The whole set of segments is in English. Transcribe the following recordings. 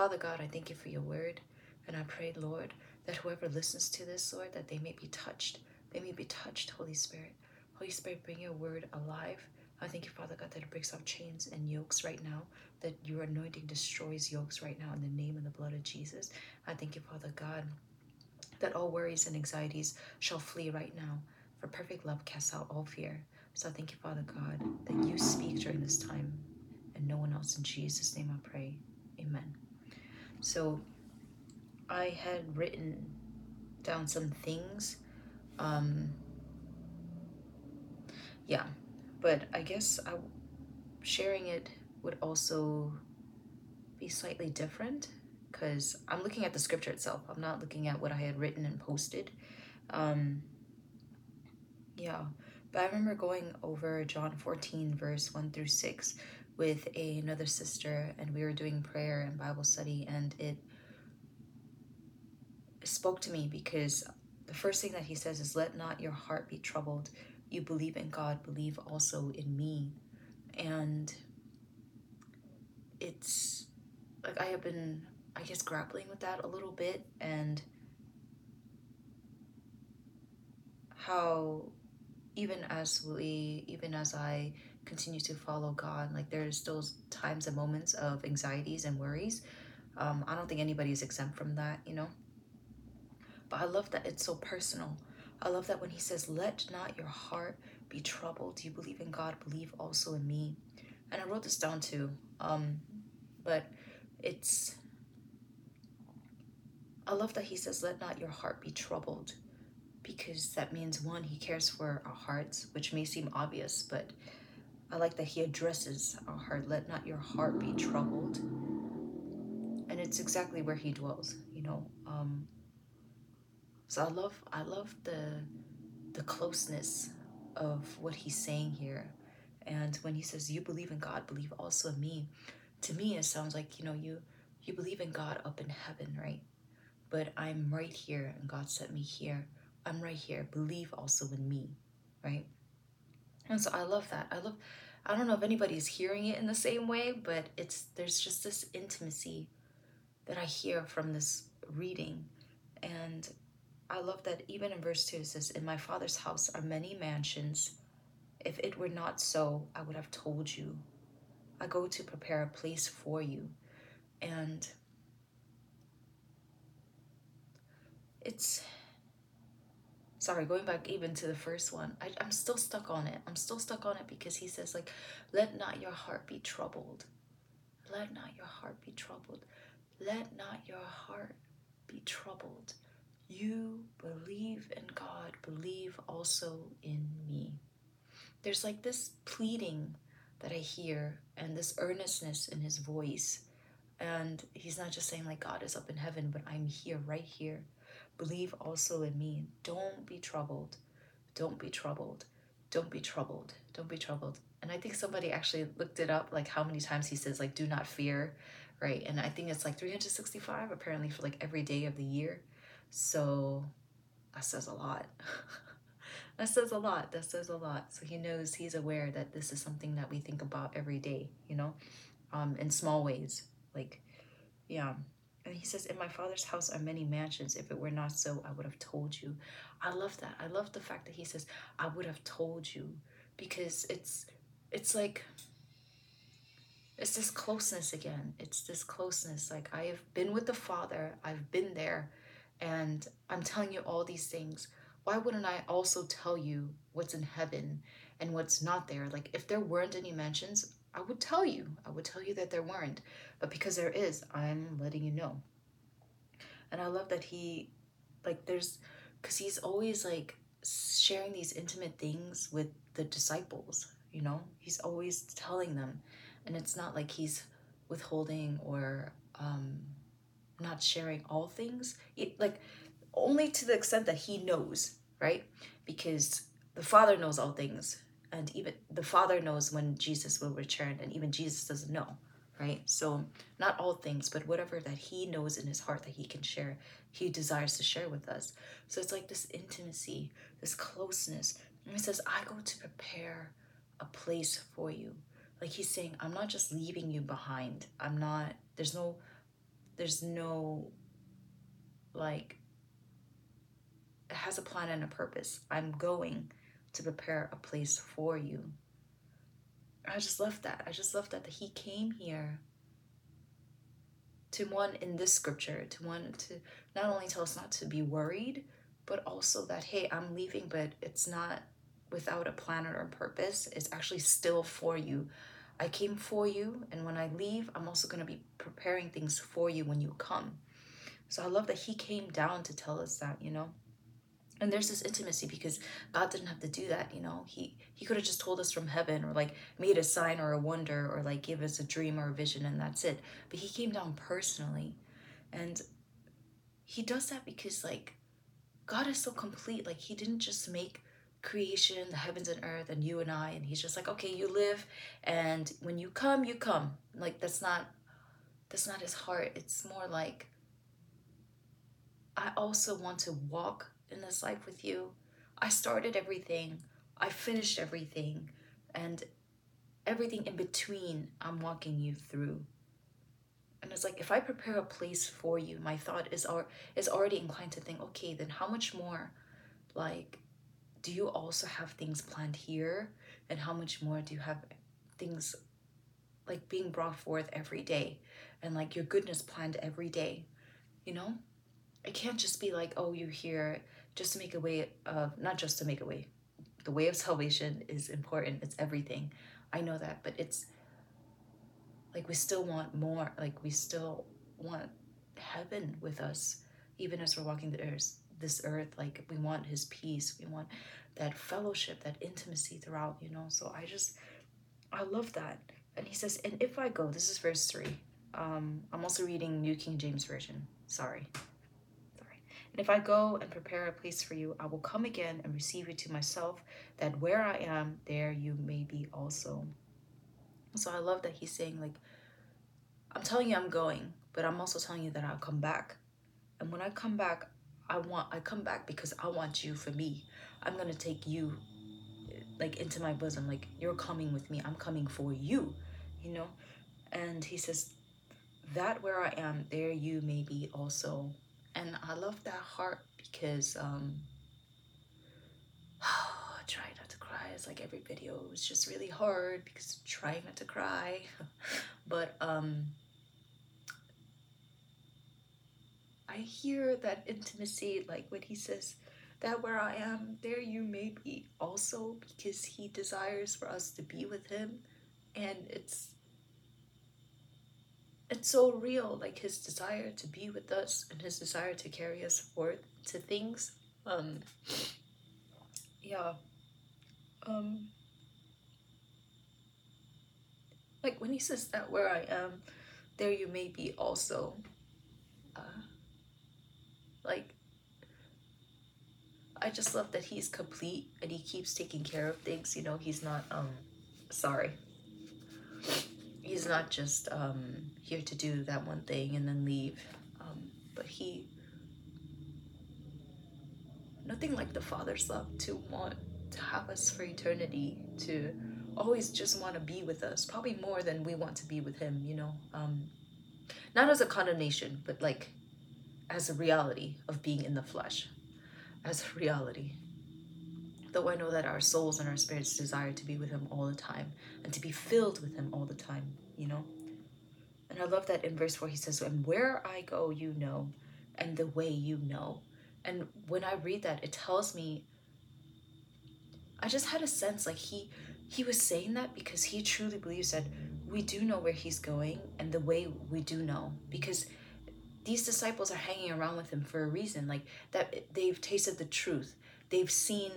Father God, I thank you for your word. And I pray, Lord, that whoever listens to this, Lord, that they may be touched. They may be touched, Holy Spirit. Holy Spirit, bring your word alive. I thank you, Father God, that it breaks off chains and yokes right now, that your anointing destroys yokes right now in the name and the blood of Jesus. I thank you, Father God, that all worries and anxieties shall flee right now. For perfect love casts out all fear. So I thank you, Father God, that you speak during this time and no one else. In Jesus' name I pray. Amen. So I had written down some things. Um, yeah, but I guess I, sharing it would also be slightly different because I'm looking at the scripture itself. I'm not looking at what I had written and posted. Um, yeah, but I remember going over John 14, verse 1 through 6 with a, another sister, and we were doing prayer and Bible study, and it spoke to me because the first thing that he says is, Let not your heart be troubled. You believe in God, believe also in me. And it's like I have been, I guess, grappling with that a little bit and how even as we, even as I continue to follow God, like there's those times and moments of anxieties and worries. Um, I don't think anybody is exempt from that, you know. But I love that it's so personal. I love that when he says, Let not your heart be troubled. Do You believe in God, believe also in me. And I wrote this down too. Um, but it's, I love that he says, Let not your heart be troubled. Because that means, one, he cares for our hearts, which may seem obvious, but I like that he addresses our heart. Let not your heart be troubled. And it's exactly where he dwells, you know. Um, so I love I love the the closeness of what he's saying here. And when he says you believe in God, believe also in me, to me it sounds like, you know, you you believe in God up in heaven, right? But I'm right here and God sent me here. I'm right here. Believe also in me, right? And so I love that. I love I don't know if anybody's hearing it in the same way, but it's there's just this intimacy that I hear from this reading. And I love that even in verse 2 it says, In my father's house are many mansions. If it were not so, I would have told you. I go to prepare a place for you. And it's sorry going back even to the first one I, i'm still stuck on it i'm still stuck on it because he says like let not your heart be troubled let not your heart be troubled let not your heart be troubled you believe in God, believe also in me. There's like this pleading that I hear and this earnestness in his voice. And he's not just saying, like, God is up in heaven, but I'm here, right here. Believe also in me. Don't be troubled. Don't be troubled. Don't be troubled. Don't be troubled. And I think somebody actually looked it up, like how many times he says, like, do not fear, right? And I think it's like 365 apparently for like every day of the year. So that says a lot. that says a lot. That says a lot. So he knows, he's aware that this is something that we think about every day, you know, um, in small ways. Like, yeah. And he says, In my father's house are many mansions. If it were not so, I would have told you. I love that. I love the fact that he says, I would have told you. Because it's it's like it's this closeness again. It's this closeness. Like I have been with the Father, I've been there, and I'm telling you all these things, why wouldn't I also tell you what's in heaven and what's not there? Like, if there weren't any mentions, I would tell you. I would tell you that there weren't. But because there is, I'm letting you know. And I love that he, like, there's, because he's always like sharing these intimate things with the disciples, you know? He's always telling them. And it's not like he's withholding or, um, not sharing all things it, like only to the extent that he knows right because the father knows all things and even the father knows when jesus will return and even jesus doesn't know right? So not all things but whatever that he knows in his heart that he can share he desires to share with us. So it's like this intimacy this closeness. And he says i go to prepare a place for you. Like he's saying i'm not just leaving you behind. I'm not there's no there's no like it has a plan and a purpose. I'm going to prepare a place for you. I just love that. I just love that, that he came here to one in this scripture, to one to not only tell us not to be worried, but also that, hey, I'm leaving, but it's not without a plan or a purpose. It's actually still for you. I came for you, and when I leave, I'm also going to be preparing things for you when you come. So I love that he came down to tell us that, you know and there's this intimacy because god didn't have to do that you know? He he could have just told us from heaven or like made a sign or a wonder or like give us a dream or a vision and that's it. But he came down personally. And he does that because like god is so complete. Like he didn't just make creation the heavens and earth and you and i and he's just like okay you live and when you come you come. Like that's not that's not his heart. It's more like i also want to walk in this life with you. I started everything, I finished everything, and everything in between I'm walking you through. And it's like if I prepare a place for you, my thought is is already inclined to think, okay, then how much more like do you also have things planned here? And how much more do you have things like being brought forth every day and like your goodness planned every day? You know? It can't just be like, oh, you're here just to make a way of not just to make a way the way of salvation is important it's everything. I know that but it's like we still want more like we still want heaven with us even as we're walking the earth this earth like we want his peace we want that fellowship that intimacy throughout you know? So i just i love that. And he says and if i go this is verse 3 um i'm also reading new king james version sorry if I go and prepare a place for you, I will come again and receive you to myself, that where I am, there you may be also. So I love that he's saying, like, I'm telling you I'm going, but I'm also telling you that I'll come back. And when I come back, I want I come back because I want you for me. I'm gonna take you like into my bosom. Like you're coming with me. I'm coming for you, you know? And he says, That where I am, there you may be also and I love that heart because um try not to cry. It's like every video was just really hard because trying not to cry. But um I hear that intimacy like when he says that where I am there you may be also because he desires for us to be with him. And it's it's so real like his desire to be with us and his desire to carry us forth to things um yeah. Um like when he says that where i am there you may be also uh like i just love that he's complete and he keeps taking care of things you know he's not um sorry he's not just um, here to do that one thing and then leave, um, but he, nothing like the Father's love to want to have us for eternity, to always just want to be with us, probably more than we want to be with him, you know. Um, not as a condemnation, but like as a reality of being in the flesh, as a reality. Though I know that our souls and our spirits desire to be with Him all the time and to be filled with Him all the time, you know? And I love that in verse 4 he says, And where I go, you know, and the way you know. And when I read that, it tells me, I just had a sense like he he was saying that because he truly believes that we do know where he's going and the way we do know because these disciples are hanging around with him for a reason like that they've tasted the truth they've seen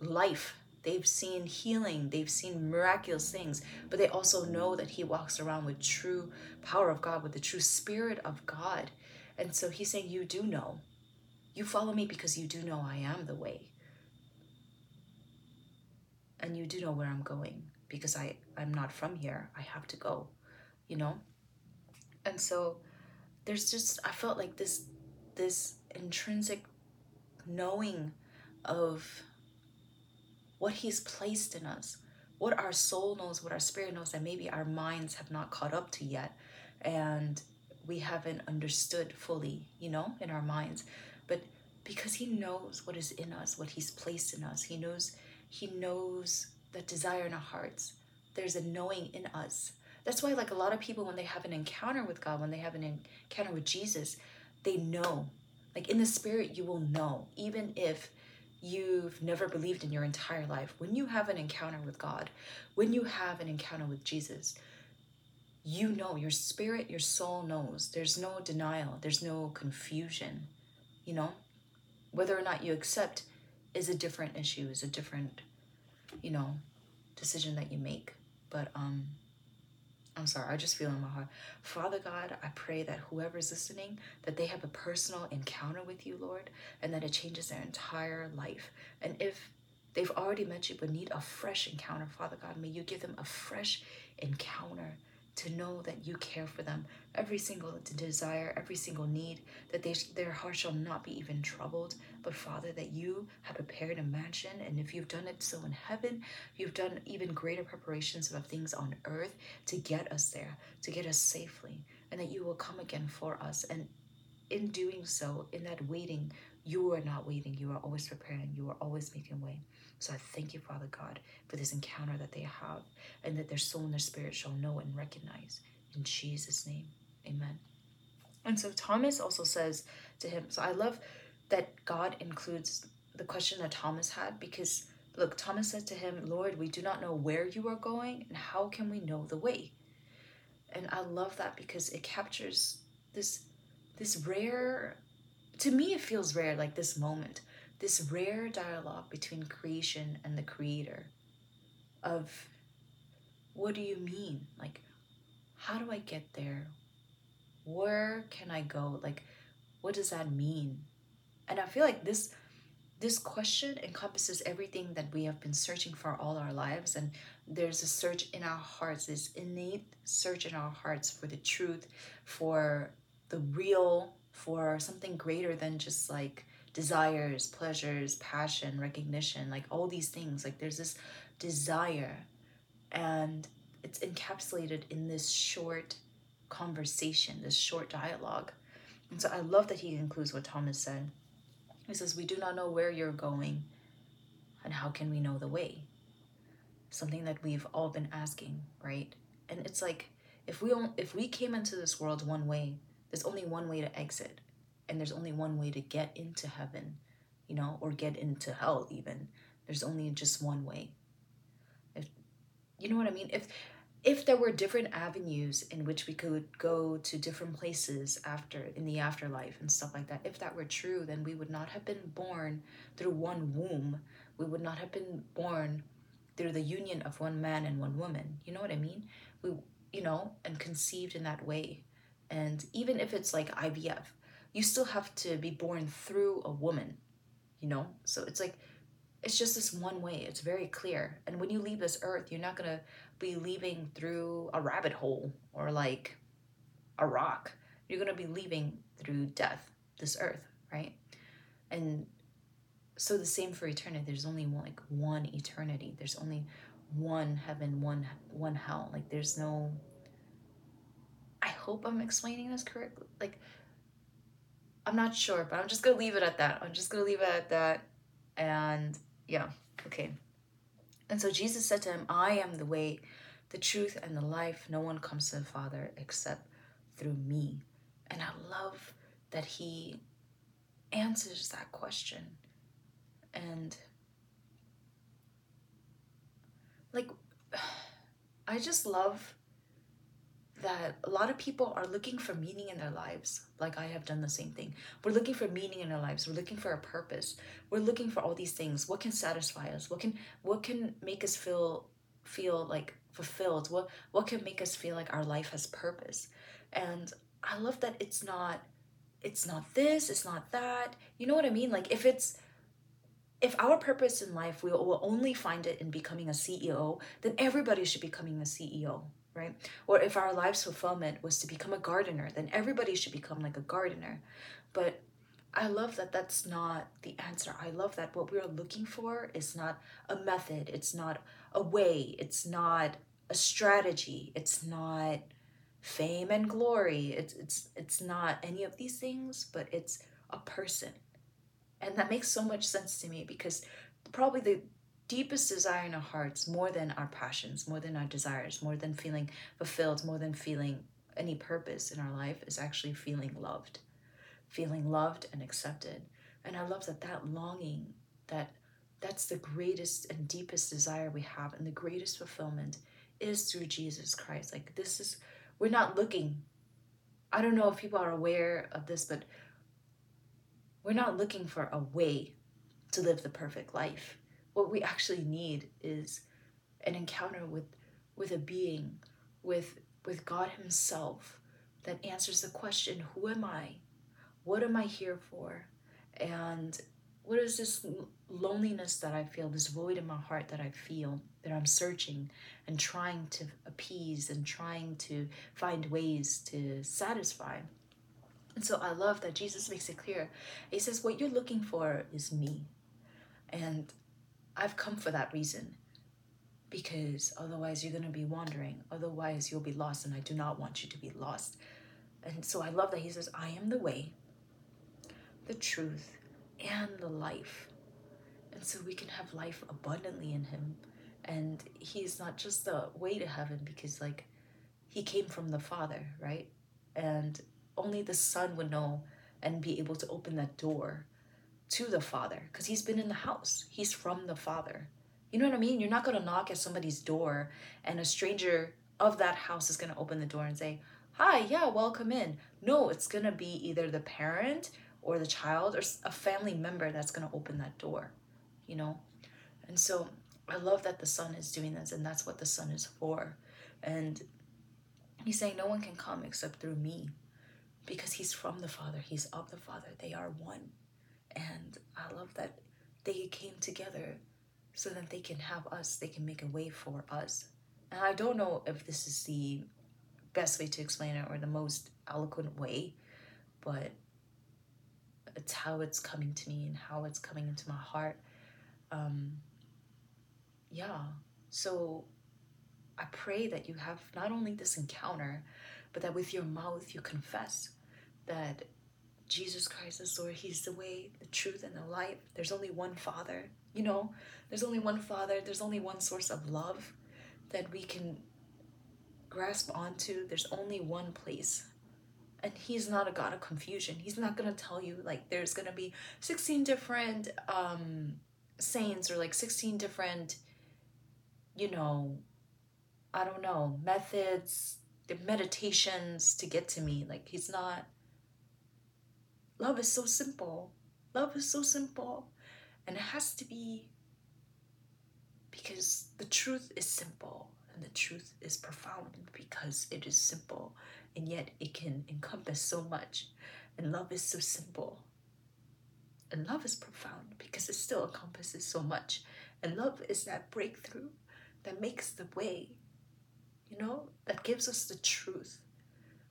life. They've seen healing, they've seen miraculous things, but they also know that he walks around with true power of God, with the true spirit of God. And so he's saying, You do know. You follow me because you do know I am the way. And you do know where I'm going because I, I'm not from here. I have to go, you know? And so there's just I felt like this this intrinsic knowing of what He's placed in us, what our soul knows, what our spirit knows that maybe our minds have not caught up to yet. And we haven't understood fully, you know, in our minds. But because he knows what is in us, what he's placed in us. He knows he knows that desire in our hearts. There's a knowing in us. That's why like a lot of people when they have an encounter with God, when they have an encounter with Jesus, they know. Like in the spirit you will know even if you've never believed in your entire life. When you have an encounter with God, when you have an encounter with Jesus, you know, your spirit, your soul knows. There's no denial, there's no confusion, you know? Whether or not you accept is a different issue, is a different, you know, decision that you make. But um I'm sorry, I just feel in my heart. Father God, I pray that whoever's listening, that they have a personal encounter with you, Lord, and that it changes their entire life. And if they've already met you but need a fresh encounter, Father God, may you give them a fresh encounter to know that you care for them, every single desire, every single need, that they, their heart shall not be even troubled. But Father, that you have prepared a mansion, and if you've done it so in heaven, you've done even greater preparations of things on earth to get us there, to get us safely, and that you will come again for us. And in doing so, in that waiting, you are not waiting. You are always preparing. You are always making way. So I thank you, Father God, for this encounter that they have and that their soul and their spirit shall know and recognize. In Jesus' name, amen. And so Thomas also says to him, so I love that God includes the question that Thomas had because look, Thomas said to him, Lord, we do not know where you are going and how can we know the way? And I love that because it captures this this rare to me it feels rare like this moment this rare dialogue between creation and the creator of what do you mean? Like, how do I get there? Where can I go? Like, what does that mean? And I feel like this this question encompasses everything that we have been searching for all our lives and there's a search in our hearts this innate search in our hearts for the truth for the real for something greater than just like desires, pleasures, passion, recognition, like all these things. Like there's this desire, and it's encapsulated in this short conversation, this short dialogue. And so I love that he includes what Thomas said. He says, We do not know where you're going, and how can we know the way? Something that we've all been asking, right? And it's like, if we if we came into this world one way, there's only one way to exit and there's only one way to get into heaven, you know, or get into hell even. There's only just one way. If you know what I mean? If if there were different avenues in which we could go to different places after in the afterlife and stuff like that, if that were true, then we would not have been born through one womb. We would not have been born through the union of one man and one woman. You know what I mean? We you know, and conceived in that way. And even if it's like IVF, you still have to be born through a woman, you know? So it's like, it's just this one way. It's very clear. And when you leave this earth, you're not going to be leaving through a rabbit hole or like a rock. You're going to be leaving through death, this earth, right? And so the same for eternity. There's only one, like one eternity. There's only one heaven, one one hell. Like there's no I hope I'm explaining this correctly. Like I'm not sure, but I'm just gonna leave it at that. I'm just gonna leave it at that. And yeah, okay. And so Jesus said to him, I am the way, the truth, and the life. No one comes to the Father except through me. And I love that he answers that question. And like, I just love that a lot of people are looking for meaning in their lives like i have done the same thing. We're looking for meaning in our lives. We're looking for a purpose. We're looking for all these things. What can satisfy us? What can what can make us feel feel like fulfilled? What what can make us feel like our life has purpose? And i love that it's not it's not this it's not that. You know what i mean? Like if it's if our purpose in life we will only find it in becoming a ceo then everybody should be becoming a ceo right? Or if our life's fulfillment was to become a gardener, then everybody should become like a gardener. But I love that that's not the answer. I love that what we're looking for is not a method, it's not a way, it's not a strategy, it's not fame and glory. It's it's it's not any of these things, but it's a person. And that makes so much sense to me because probably the deepest desire in our hearts, more than our passions, more than our desires, more than feeling fulfilled, more than feeling any purpose in our life, is actually feeling loved. Feeling loved and accepted. And I love that that longing, that that's the greatest and deepest desire we have, and the greatest fulfillment is through Jesus Christ. Like this is, we're not looking. I don't know if people are aware of this, but we're not looking for a way to live the perfect life. What we actually need is an encounter with with a being, with with God Himself that answers the question, who am I? What am I here for? And what is this loneliness that I feel, this void in my heart that I feel, that I'm searching and trying to appease and trying to find ways to satisfy? And so I love that Jesus makes it clear. He says, What you're looking for is me. And I've come for that reason because otherwise you're going to be wandering. Otherwise, you'll be lost. And I do not want you to be lost. And so I love that he says, I am the way, the truth, and the life. And so we can have life abundantly in him. And he is not just the way to heaven because, like, he came from the Father, right? And only the Son would know and be able to open that door to the Father because he's been in the house. He's from the Father. You know what I mean? You're not going to knock at somebody's door and a stranger of that house is going to open the door and say, Hi, yeah, welcome in. No, it's going to be either the parent or the child or a family member that's going to open that door, you know? And so I love that the Son is doing this and that's what the Son is for. And he's saying, No one can come except through me because he's from the Father, he's of the Father, they are one. And I love that they came together so that they can have us, they can make a way for us. And I don't know if this is the best way to explain it or the most eloquent way, but it's how it's coming to me and how it's coming into my heart. Um, yeah, so I pray that you have not only this encounter, but that with your mouth you confess that Jesus Christ is Lord. He's the way, the truth, and the life. There's only one Father. You know, there's only one Father. There's only one source of love that we can grasp onto. There's only one place. And he's not a God of confusion. He's not going to tell you, like, there's going to be 16 different um, saints or like 16 different, you know, I don't know, methods, meditations to get to me. Like, he's not Love is so simple. Love is so simple. And it has to be because the truth is simple and the truth is profound because it is simple and yet it can encompass so much. And love is so simple. And love is profound because it still encompasses so much. And love is that breakthrough that makes the way, you know, that gives us the truth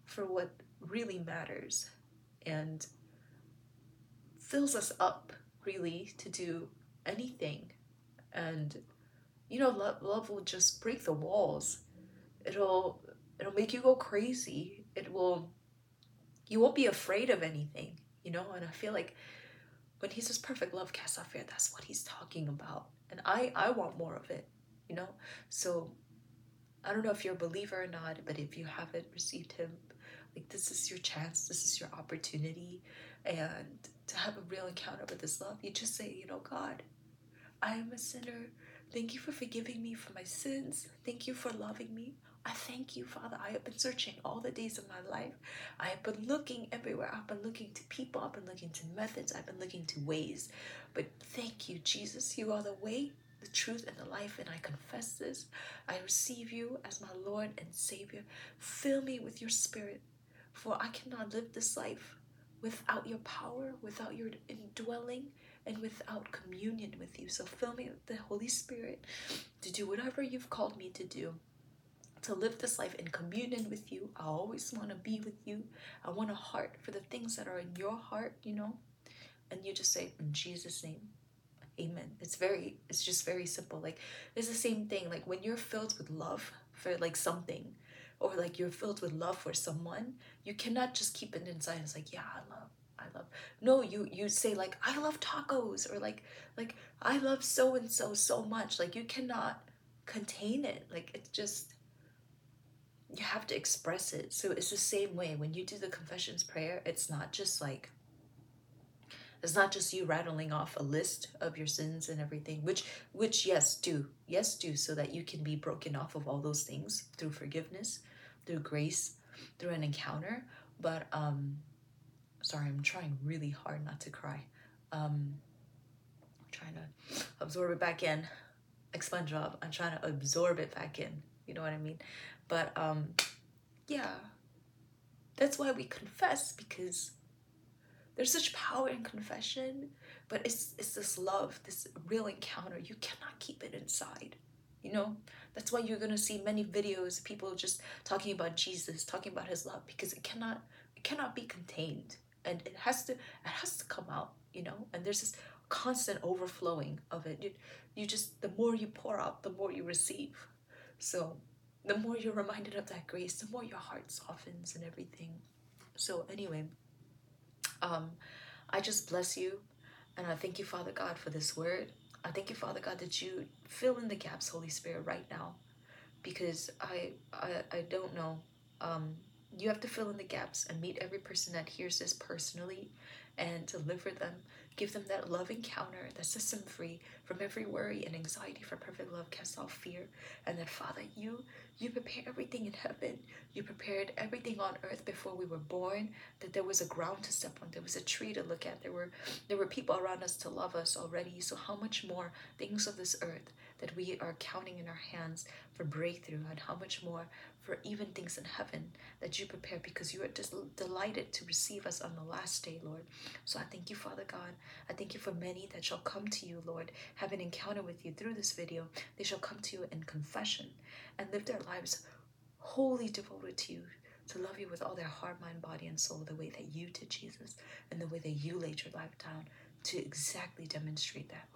for what really matters. And fills us up really to do anything. And you know love, love will just break the walls. It'll it'll make you go crazy. It will you won't be afraid of anything you know? And i feel like when he says perfect love casts out fear that's what he's talking about. And i i want more of it you know? So i don't know if you're a believer or not but if you haven't received him like this is your chance this is your opportunity. And to have a real encounter with this love, you just say, you know, God, I am a sinner. Thank you for forgiving me for my sins. Thank you for loving me. I thank you, Father. I have been searching all the days of my life. I have been looking everywhere. I've been looking to people. I've been looking to methods. I've been looking to ways. But thank you, Jesus. You are the way, the truth, and the life. And I confess this. I receive you as my Lord and Savior. Fill me with your spirit, for I cannot live this life without your power, without your indwelling, and without communion with you. So fill me with the Holy Spirit to do whatever you've called me to do. To live this life in communion with you. I always want to be with you. I want a heart for the things that are in your heart, you know? And you just say, in Jesus' name, amen. It's very, it's just very simple. Like, it's the same thing. Like, when you're filled with love for like something, or like you're filled with love for someone, you cannot just keep it inside. It's like, yeah, I love, I love. No, you you say like, I love tacos, or like like I love so and so so much. Like you cannot contain it. Like it's just you have to express it. So it's the same way when you do the confessions prayer. It's not just like it's not just you rattling off a list of your sins and everything, which which yes do. Yes do so that you can be broken off of all those things through forgiveness, through grace, through an encounter. But um sorry, I'm trying really hard not to cry. Um I'm trying to absorb it back in. Like SpongeBob, I'm trying to absorb it back in. You know what I mean? But um yeah. That's why we confess because there's such power in confession, but it's it's this love, this real encounter. You cannot keep it inside. You know, that's why you're gonna see many videos, people just talking about Jesus, talking about his love, because it cannot it cannot be contained. And it has to it has to come out, you know, and there's this constant overflowing of it. You, you just the more you pour out, the more you receive. So the more you're reminded of that grace, the more your heart softens and everything. So anyway, um, I just bless you and I thank you, Father God, for this word. I thank you, Father God, that you fill in the gaps, Holy Spirit, right now. Because I I, I don't know. Um, you have to fill in the gaps and meet every person that hears this personally and deliver them Give them that love encounter that sets them free from every worry and anxiety for perfect love casts off fear. And that Father, you you prepared everything in heaven. You prepared everything on earth before we were born. That there was a ground to step on, there was a tree to look at, there were there were people around us to love us already. So how much more things of this earth that we are counting in our hands for breakthrough, and how much more for even things in heaven that you prepare because you are just delighted to receive us on the last day, Lord. So I thank you, Father God. I thank you for many that shall come to you, Lord, have an encounter with you through this video. They shall come to you in confession and live their lives wholly devoted to you, to love you with all their heart, mind, body, and soul, the way that you did, Jesus, and the way that you laid your life down to exactly demonstrate that.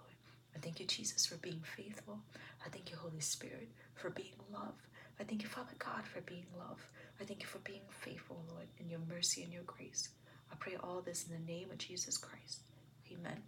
I thank you, Jesus, for being faithful. I thank you, Holy Spirit, for being love. I thank you, Father God, for being love. I thank you for being faithful, Lord, in your mercy and your grace. I pray all this in the name of Jesus Christ. Amen.